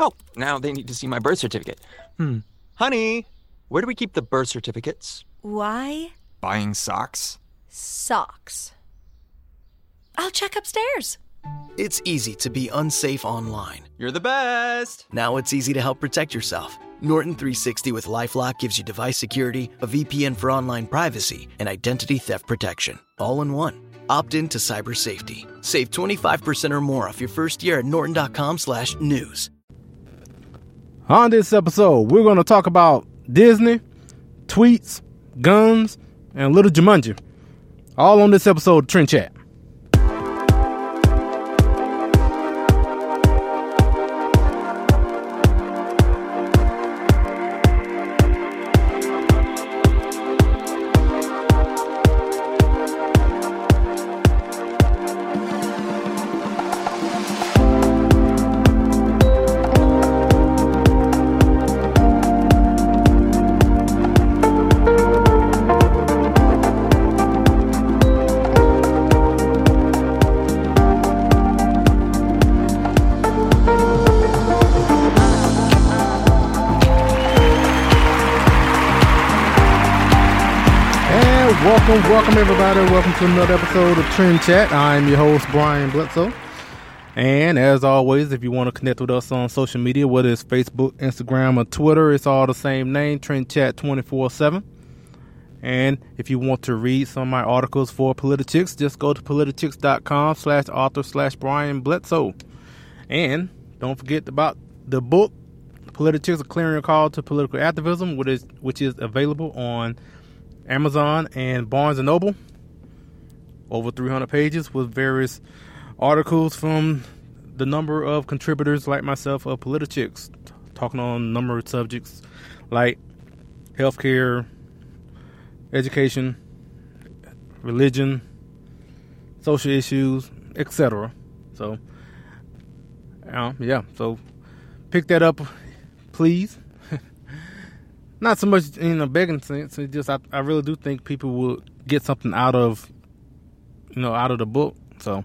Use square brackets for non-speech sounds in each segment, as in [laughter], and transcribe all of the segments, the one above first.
Oh, now they need to see my birth certificate. Hmm. Honey, where do we keep the birth certificates? Why? Buying socks? Socks. I'll check upstairs. It's easy to be unsafe online. You're the best. Now it's easy to help protect yourself. Norton 360 with Lifelock gives you device security, a VPN for online privacy, and identity theft protection, all in one. Opt in to cyber safety. Save 25% or more off your first year at norton.com/news. On this episode, we're going to talk about Disney, tweets, guns, and Little Jumanji. All on this episode of Trend Chat. Welcome, welcome everybody. Welcome to another episode of Trend Chat. I'm your host, Brian Bledsoe. And as always, if you want to connect with us on social media, whether it's Facebook, Instagram, or Twitter, it's all the same name, Trend Chat 24 7. And if you want to read some of my articles for Politichicks, just go to politichicks.com slash author slash Brian Bledsoe. And don't forget about the book, Politichicks, A Clarion Call to Political Activism, which is, which is available on Amazon and Barnes and Noble. Over 300 pages with various articles from the number of contributors like myself of Politichicks, talking on a number of subjects like healthcare, education, religion, social issues, etc. So, uh, yeah, so pick that up, please. Not so much in a begging sense. It's just I, I really do think people will get something out of, you know, out of the book. So,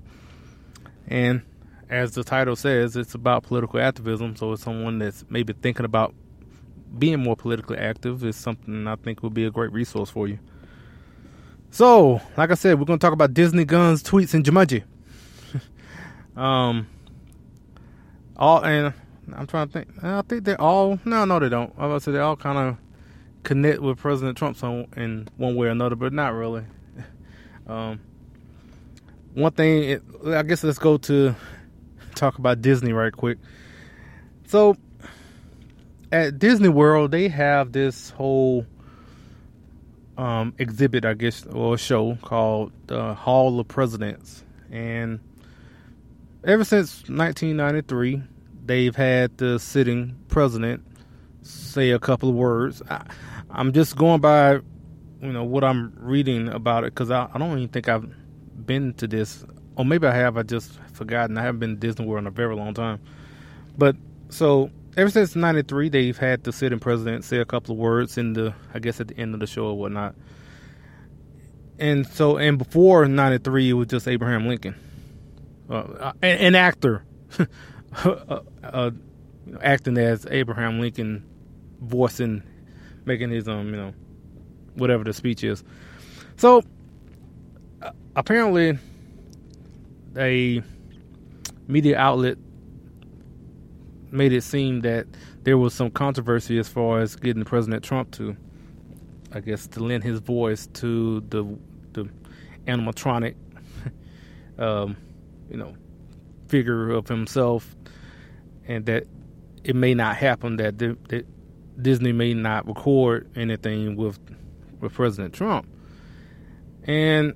and as the title says, it's about political activism. So, it's someone that's maybe thinking about being more politically active is something I think would be a great resource for you. So, like I said, we're going to talk about Disney guns, tweets, and Jumanji. [laughs] um, all and I'm trying to think. I think they're all. No, no, they don't. I was say they all kind of connect with President Trump some in one way or another, but not really. [laughs] Um, one thing, it, I guess let's go to talk about Disney right quick. So, at Disney World, they have this whole um, exhibit, I guess, or show called the Hall of Presidents, and ever since 1993, they've had the sitting president say a couple of words. I'm just going by, you know, what I'm reading about it because I, I don't even think I've been to this, or maybe I have. I just forgotten. I haven't been to Disney World in a very long time. But so ever since '93, they've had the sitting president say a couple of words in the, I guess, at the end of the show or whatnot. And so, and before '93, it was just Abraham Lincoln, uh, an, an actor. [laughs] uh, uh, acting as Abraham Lincoln, voicing, making his um, you know, whatever the speech is. So uh, apparently, a media outlet made it seem that there was some controversy as far as getting President Trump to, I guess, to lend his voice to the the animatronic, [laughs] um, you know, figure of himself and that it may not happen that, the, that Disney may not record anything with with President Trump. And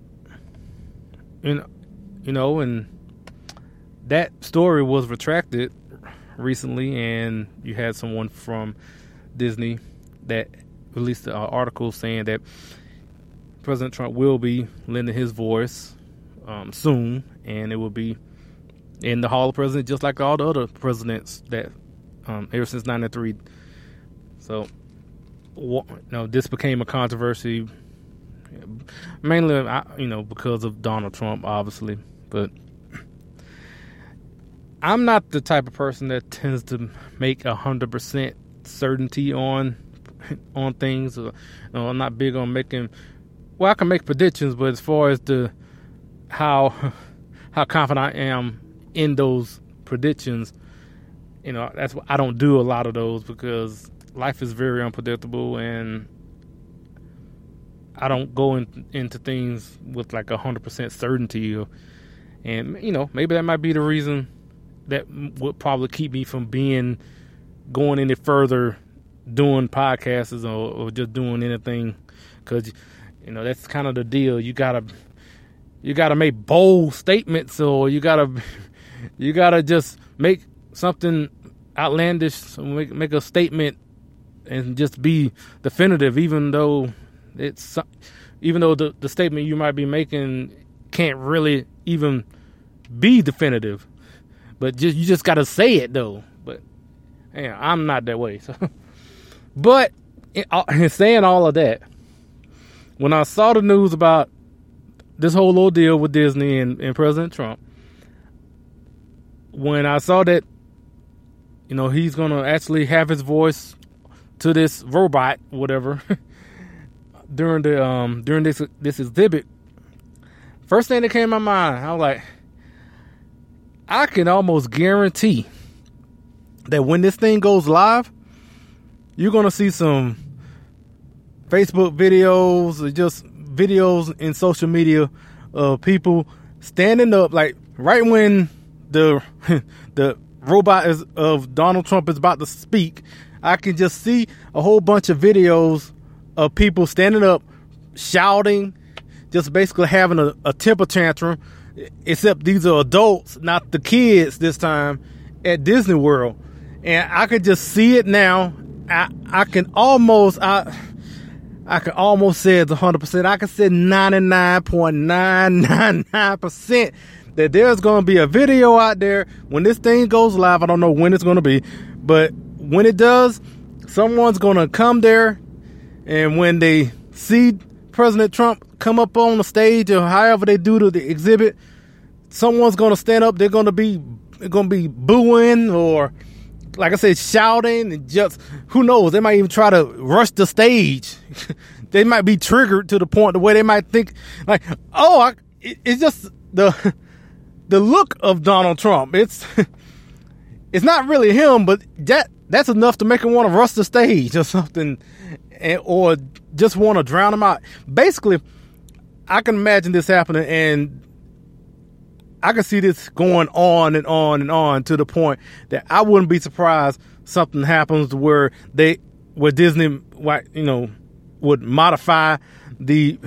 know, you know, and that story was retracted recently, and you had someone from Disney that released an article saying that President Trump will be lending his voice um, soon, and it will be in the Hall of Presidents, just like all the other presidents that um, ever since '93. So, you know, this became a controversy, mainly, you know, because of Donald Trump, obviously, but. I'm not the type of person that tends to make a hundred percent certainty on on things. you know, I'm not big on making. Well, I can make predictions, but as far as the how [laughs] how confident I am in those predictions, you know, that's I don't do a lot of those because life is very unpredictable and I don't go in, into things with like a hundred percent certainty. And you know, maybe that might be the reason that would probably keep me from being going any further doing podcasts or, or just doing anything because you know that's kind of the deal you gotta you gotta make bold statements or you gotta [laughs] you gotta just make something outlandish make, make a statement and just be definitive even though it's even though the, the statement you might be making can't really even be definitive but just you just gotta say it though. But yeah, I'm not that way. [laughs] So, but in, uh, [laughs] in saying all of that, when I saw the news about this whole little deal with Disney and, and President Trump, when I saw that, you know, he's gonna actually have his voice to this robot, whatever, [laughs] during the um during this this exhibit. First thing that came to my mind, I was like, I can almost guarantee that when this thing goes live, you're gonna see some Facebook videos or just videos in social media of people standing up, like right when the [laughs] the robot is, of Donald Trump is about to speak. I can just see a whole bunch of videos of people standing up, shouting, just basically having a, a temper tantrum except these are adults, not the kids this time at Disney World. And I can just see it now. I I can almost I I can almost say it's 100%. I can say 99.999% that there's going to be a video out there when this thing goes live. I don't know when it's going to be, but when it does, someone's going to come there and when they see President Trump come up on the stage or however they do to the exhibit, someone's gonna stand up. They're gonna be gonna be booing or, like I said, shouting and just who knows. They might even try to rush the stage. [laughs] they might be triggered to the point the way they might think like, oh, I, it, it's just the [laughs] the look of Donald Trump. It's [laughs] it's not really him, but that that's enough to make him want to rush the stage or [laughs] something, and, or just want to drown him out. Basically, I can imagine this happening, and I can see this going on and on and on to the point that I wouldn't be surprised something happens where they, where Disney, you know, would modify the,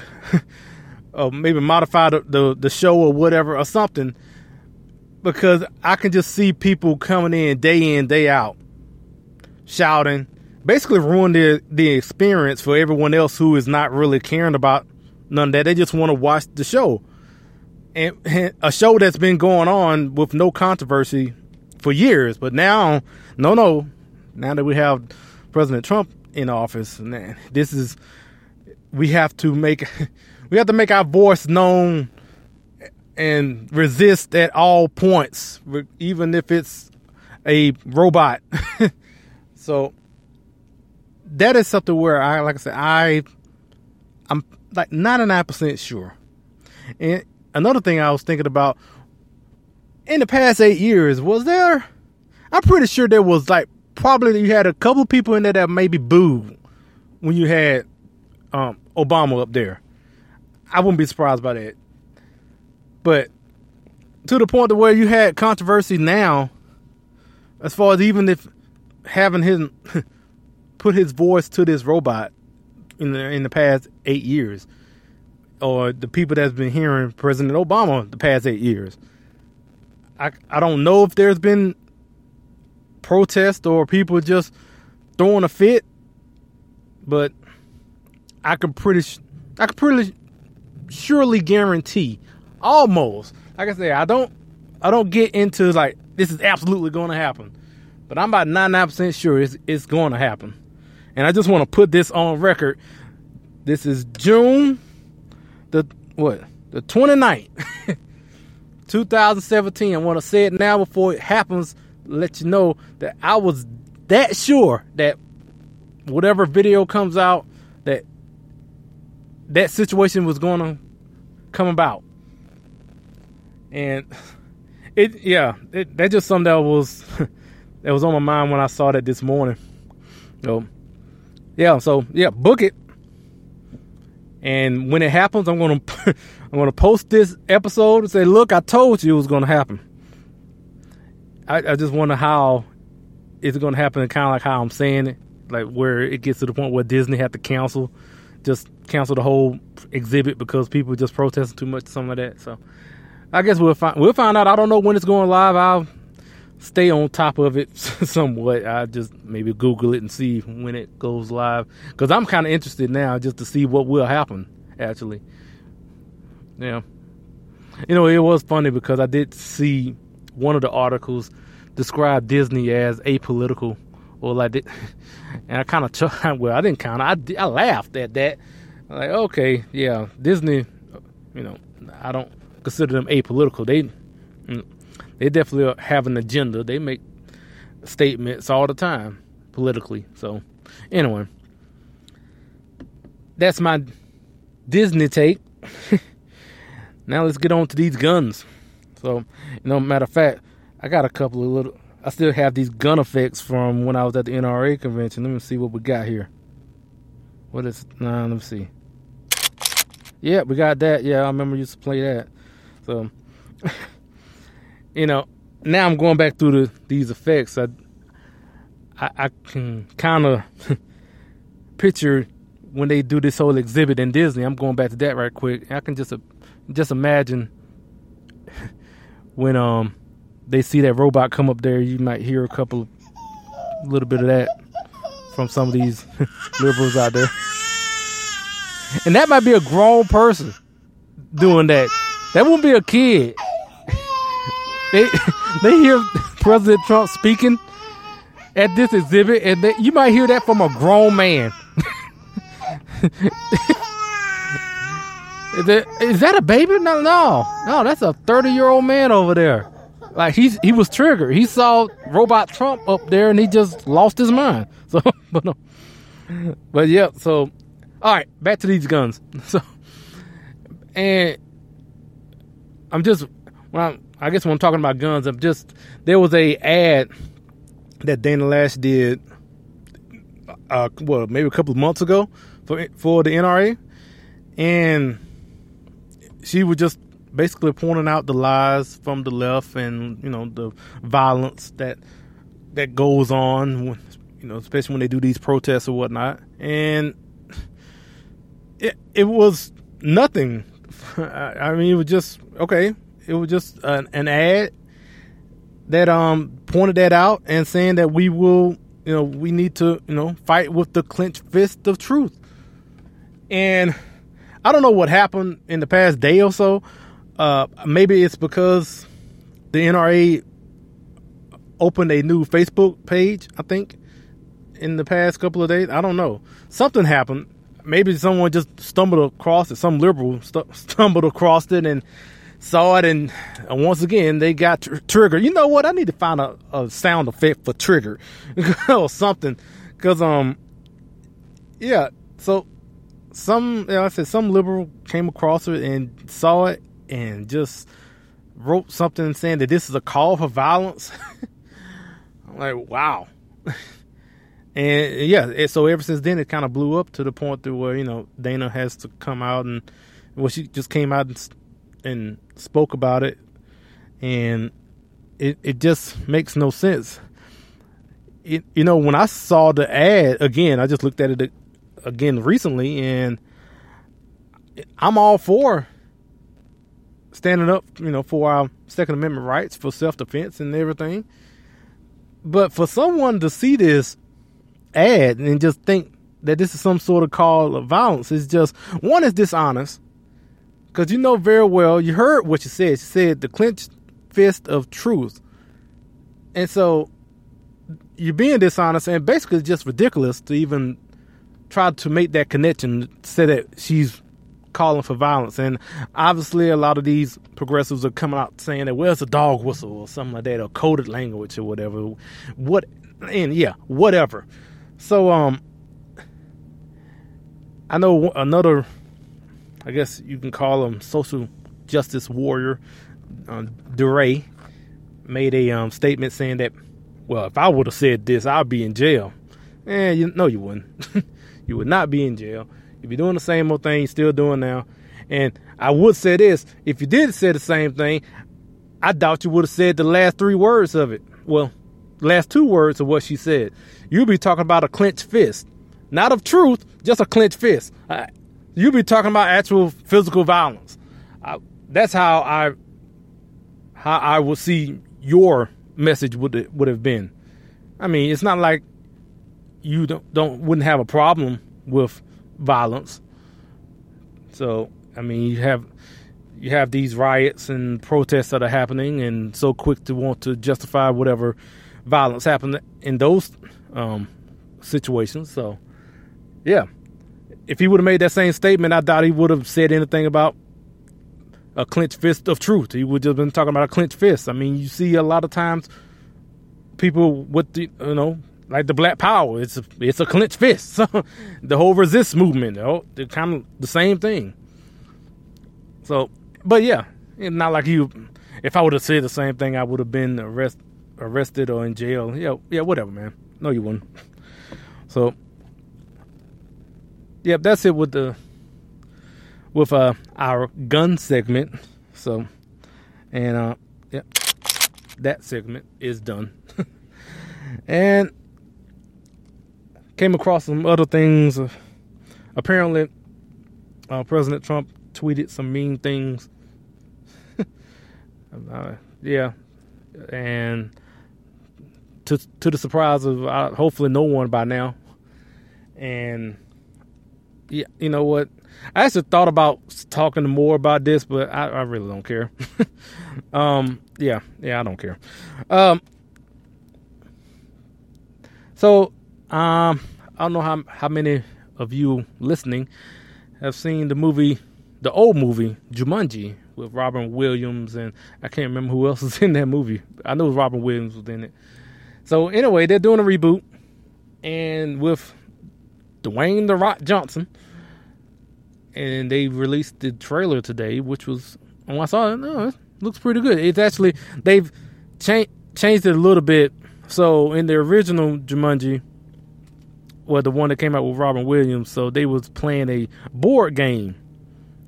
[laughs] maybe modify the, the, the show or whatever or something, because I can just see people coming in day in day out, shouting, basically ruin the the experience for everyone else who is not really caring about none of that. They just want to watch the show and, and a show that's been going on with no controversy for years. But now, no, no, now that we have President Trump in office, man, this is we have to make [laughs] we have to make our voice known and resist at all points, even if it's a robot. [laughs] so that is something where I, like I said, I, I'm like 99% sure. And another thing I was thinking about in the past eight years, was there? I'm pretty sure there was like probably you had a couple people in there that maybe booed when you had um, Obama up there. I wouldn't be surprised by that. But to the point to where you had controversy now, as far as even if having him [laughs] put his voice to this robot in the in the past eight years or the people that's been hearing President Obama the past eight years. I I don't know if there's been protest or people just throwing a fit, but I can pretty, I can pretty surely guarantee, almost. Like I say, I don't, I don't get into like this is absolutely going to happen, but I'm about 99 percent sure it's it's going to happen, and I just want to put this on record. This is June, the what, the 29th, [laughs] 2017. I want to say it now before it happens. Let you know that I was that sure that whatever video comes out that that situation was going to come about. And [laughs] it, yeah, it, that's just something that was [laughs] that was on my mind when I saw that this morning. So, yeah, so yeah, book it. And when it happens, I'm gonna [laughs] I'm gonna post this episode and say, "Look, I told you it was gonna happen." I, I just wonder how it's gonna happen, kind of like how I'm saying it, like where it gets to the point where Disney had to cancel just cancel the whole exhibit because people just protesting too much, something like that. So I guess we'll find we'll find out. I don't know when it's going live. I'll stay on top of it [laughs] somewhat. I just maybe Google it and see when it goes live because I'm kind of interested now just to see what will happen. Actually, yeah. You know, it was funny because I did see one of the articles describe Disney as apolitical or like that. And I kind [laughs] of, well, I didn't kind of, I, I laughed at that. Like, okay, yeah, Disney, you know, I don't consider them apolitical. They, mm, they definitely have an agenda. They make statements all the time politically. So, anyway, that's my Disney take. [laughs] now let's get on to these guns. So, you know, matter of fact, I got a couple of little I still have these gun effects from when I was at the NRA convention. Let me see what we got here. What is? Nah, let me see. Yeah, we got that. Yeah, I remember used to play that. So, [laughs] you know, now I'm going back through the, these effects. I, I, I can kind of [laughs] picture when they do this whole exhibit in Disney. I'm going back to that right quick. I can just uh, just imagine [laughs] when um they see that robot come up there, you might hear a couple, a little bit of that from some of these [laughs] liberals out there. And that might be a grown person doing that. That won't be a kid. They [laughs] they hear President Trump speaking at this exhibit, and they, you might hear that from a grown man. [laughs] is, that, is that a baby? No, no, no. That's a thirty-year-old man over there. Like he's he was triggered. He saw Robot Trump up there and he just lost his mind. [laughs] So, but no, but yeah. So, all right, back to these guns. So, and I'm just when I'm, I guess when I'm talking about guns, I'm just there was a ad that Dana Loesch did, uh, well, maybe a couple of months ago for for the NRA, and she was just basically pointing out the lies from the left and you know the violence that that goes on, when, you know, especially when they do these protests or whatnot. And it it was nothing. [laughs] I mean, it was just okay. It was just an, an ad that um pointed that out and saying that we will, you know, we need to, you know, fight with the clenched fist of truth. And I don't know what happened in the past day or so, uh, maybe it's because the NRA opened a new Facebook page, I think, in the past couple of days. I don't know. Something happened. Maybe someone just stumbled across it. Some liberal st- [laughs] stumbled across it and saw it, and, and once again they got tr- triggered. You know what? I need to find a, a sound effect for trigger [laughs] or something, because um, yeah. So some, you know, I said some liberal came across it and saw it and just wrote something saying that this is a call for violence. [laughs] I'm like, wow. [laughs] and yeah, so ever since then, it kind of blew up to the point to where you know Dana has to come out and well, she just came out and, and spoke about it, and it it just makes no sense. It you know when I saw the ad again, I just looked at it again recently, and I'm all for standing up, you know, for our Second Amendment rights for self defense and everything. but for someone to see this ad and just think that this is some sort of call of violence is just one is dishonest because you know very well you heard what she said. She said the clenched fist of truth, and so you're being dishonest and basically just ridiculous to even try to make that connection. Say that she's calling for violence, and obviously a lot of these progressives are coming out saying that well it's a dog whistle or something like that or coded language or whatever. What and yeah, whatever. So um I know another, I guess you can call him social justice warrior, uh, DeRay, made a um, statement saying that, well, if I would have said this, I'd be in jail. Eh, you, no, you wouldn't. [laughs] you would not be in jail. You'd be doing the same old thing you're still doing now. And I would say this if you did say the same thing, I doubt you would have said the last three words of it. Well, last two words of what she said. You'd be talking about a clenched fist not of truth, just a clenched fist. You be talking about actual physical violence. Uh, that's how I how I would see your message would would have been. I mean, it's not like you don't don't wouldn't have a problem with violence. So I mean, you have you have these riots and protests that are happening, and so quick to want to justify whatever violence happened in those um, situations. So yeah. If he would have made that same statement, I doubt he would have said anything about a clenched fist of truth. He would have been talking about a clenched fist. I mean, you see a lot of times people with the, you know, like the Black Power. It's a, it's a clenched fist. [laughs] the whole resist movement, you know, they're kind of the same thing. So, but yeah, it's not like you. If I would have said the same thing, I would have been arrest, arrested or in jail. Yeah, yeah, whatever, man. No, you wouldn't. So, yep, that's it with the with uh our gun segment. So, and uh, yep, that segment is done. [laughs] and came across some other things. Apparently, uh, President Trump tweeted some mean things. [laughs] uh, yeah, and to to the surprise of uh, hopefully no one by now, and yeah, you know what? I actually thought about talking more about this, but I, I really don't care. [laughs] um, yeah, yeah, I don't care. Um, so, um, I don't know how how many of you listening have seen the movie, the old movie Jumanji with Robin Williams, and I can't remember who else [laughs] was in that movie. I know Robin Williams was in it. So anyway, they're doing a reboot, and with Dwayne the Rock Johnson, and they released the trailer today, which was when I saw it, no, it looks pretty good. It's actually they've changed changed it a little bit. So in the original Jumanji, well, the one that came out with Robin Williams, so they was playing a board game.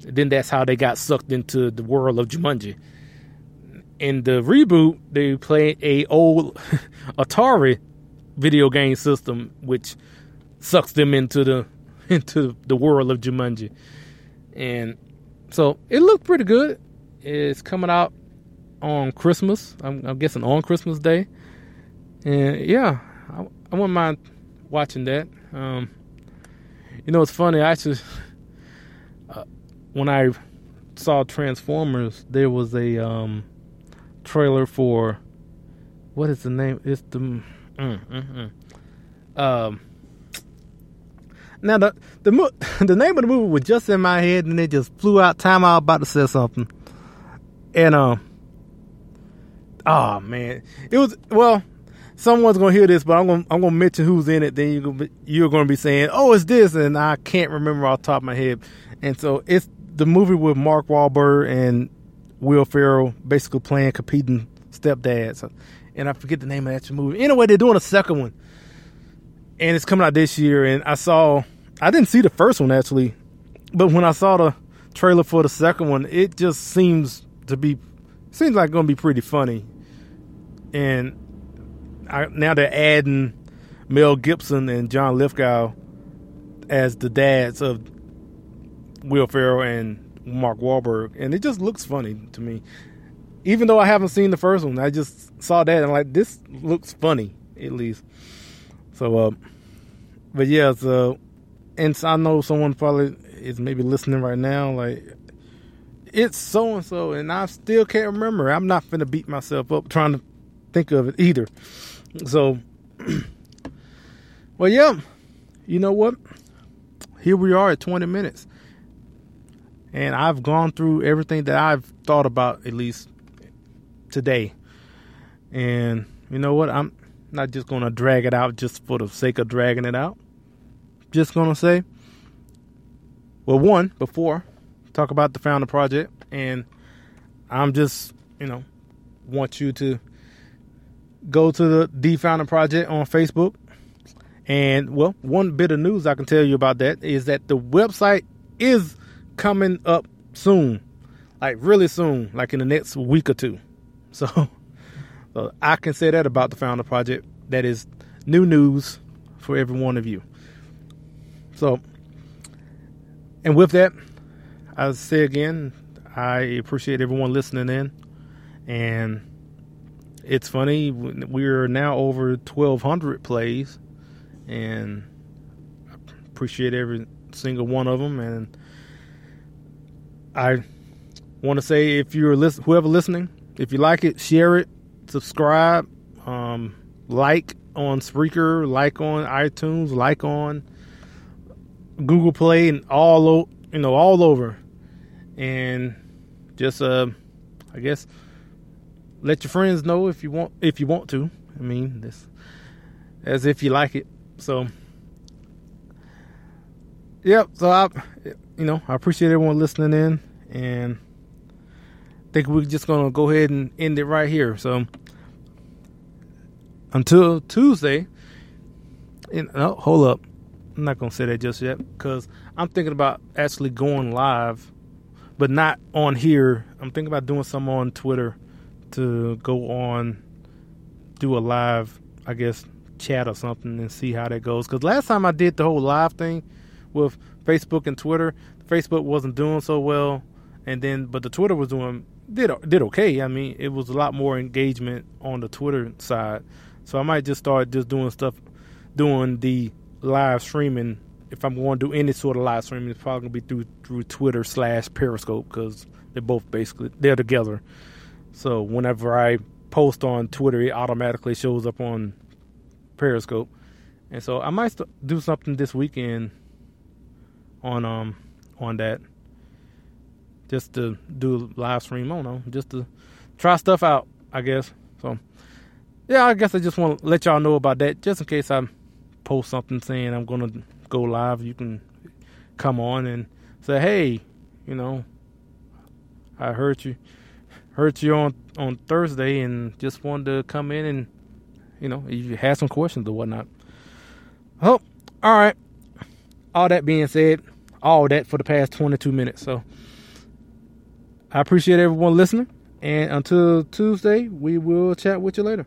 Then that's how they got sucked into the world of Jumanji. In the reboot, they play a old [laughs] Atari video game system, which sucks them into the [laughs] into the world of Jumanji. And so it looked pretty good. It's coming out on Christmas. I'm, I'm guessing on Christmas Day. And yeah, I, I wouldn't mind watching that. Um, you know, it's funny. I actually, uh, when I saw Transformers, there was a um, trailer for what is the name? It's the mm, mm, mm. um now the the [laughs] the name of the movie was just in my head, and it just flew out. Time I was about to say something, and um, oh man, it was well. Someone's gonna hear this, but I'm gonna I'm gonna mention who's in it. Then be, you're gonna be saying, "Oh, it's this," and I can't remember off the top of my head. And so it's the movie with Mark Wahlberg and Will Ferrell, basically playing competing stepdads. And I forget the name of that movie. Anyway, they're doing a second one, and it's coming out this year. And I saw I didn't see the first one actually, but when I saw the trailer for the second one, it just seems to be seems like going to be pretty funny. And I, now they're adding Mel Gibson and John Lithgow as the dads of Will Ferrell and Mark Wahlberg, and it just looks funny to me. Even though I haven't seen the first one, I just saw that and I'm like, this looks funny. at least. So, uh, but yeah, so and I know someone probably is maybe listening right now, like it's so and so, and I still can't remember. I'm not gonna beat myself up trying to think of it either. So, [clears throat] well, yeah, you know what? Here we are at 20 minutes, and I've gone through everything that I've thought about at least today. And you know what? I'm not just gonna drag it out just for the sake of dragging it out. Just gonna say, well, one before talk about the founder project, and I'm just you know want you to go to the the founder project on Facebook. And well, one bit of news I can tell you about that is that the website is coming up soon, like really soon, like in the next week or two. [laughs] So, so I can say that about the founder project. That is new news for every one of you. So, and with that, I say again, I appreciate everyone listening in, and it's funny we're now over 1,200 plays, and I appreciate every single one of them. And I want to say, if you're listen, whoever listening, if you like it, share it, subscribe, um, like on Spreaker, like on iTunes, like on Google Play, and all you know, all over and just uh, I guess let your friends know if you want if you want to. I mean, this as if you like it. So, yep. So I, you know, I appreciate everyone listening in, and I think we're just gonna go ahead and end it right here. So until Tuesday. And, oh, hold up. I'm not gonna say that just yet because I'm thinking about actually going live but not on here. I'm thinking about doing some on Twitter to go on, do a live, I guess, chat or something and see how that goes. Because last time I did the whole live thing with Facebook and Twitter, Facebook wasn't doing so well, and then but the Twitter was doing did did okay. I mean, it was a lot more engagement on the Twitter side, so I might just start just doing stuff, doing the live streaming if I'm going to do any sort of live streaming, it's probably going to be through through Twitter slash Periscope because they're both basically they're together. So whenever I post on Twitter, it automatically shows up on Periscope, and so I might st- do something this weekend on um on that just to do live stream. I don't know, just to try stuff out, I guess. So yeah, I guess I just want to let y'all know about that, just in case I post something saying I'm gonna go live, you can come on and say, "Hey, you know, I heard you, heard you on on Thursday, and just wanted to come in and, you know, if you had some questions or whatnot." Oh, all right. All that being said, all that for the past 22 minutes. So I appreciate everyone listening. And until Tuesday, we will chat with you later.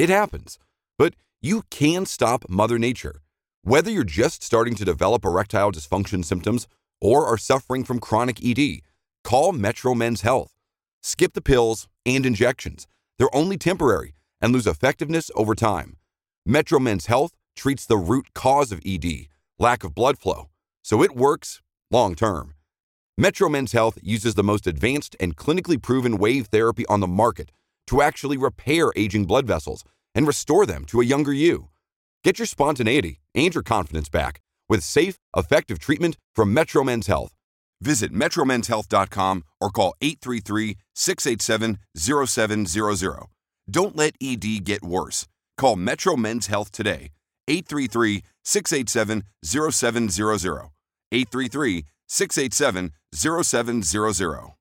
It happens. But you can stop Mother Nature. Whether you're just starting to develop erectile dysfunction symptoms or are suffering from chronic ED, call Metro Men's Health. Skip the pills and injections. They're only temporary and lose effectiveness over time. Metro Men's Health treats the root cause of ED, lack of blood flow, so it works long term. Metro Men's Health uses the most advanced and clinically proven wave therapy on the market to actually repair aging blood vessels and restore them to a younger you. Get your spontaneity and your confidence back with safe, effective treatment from Metro Men's Health. Visit metromenshealth.com or call 833-687-0700. Don't let ED get worse. Call Metro Men's Health today. 833-687-0700. 833-687-0700.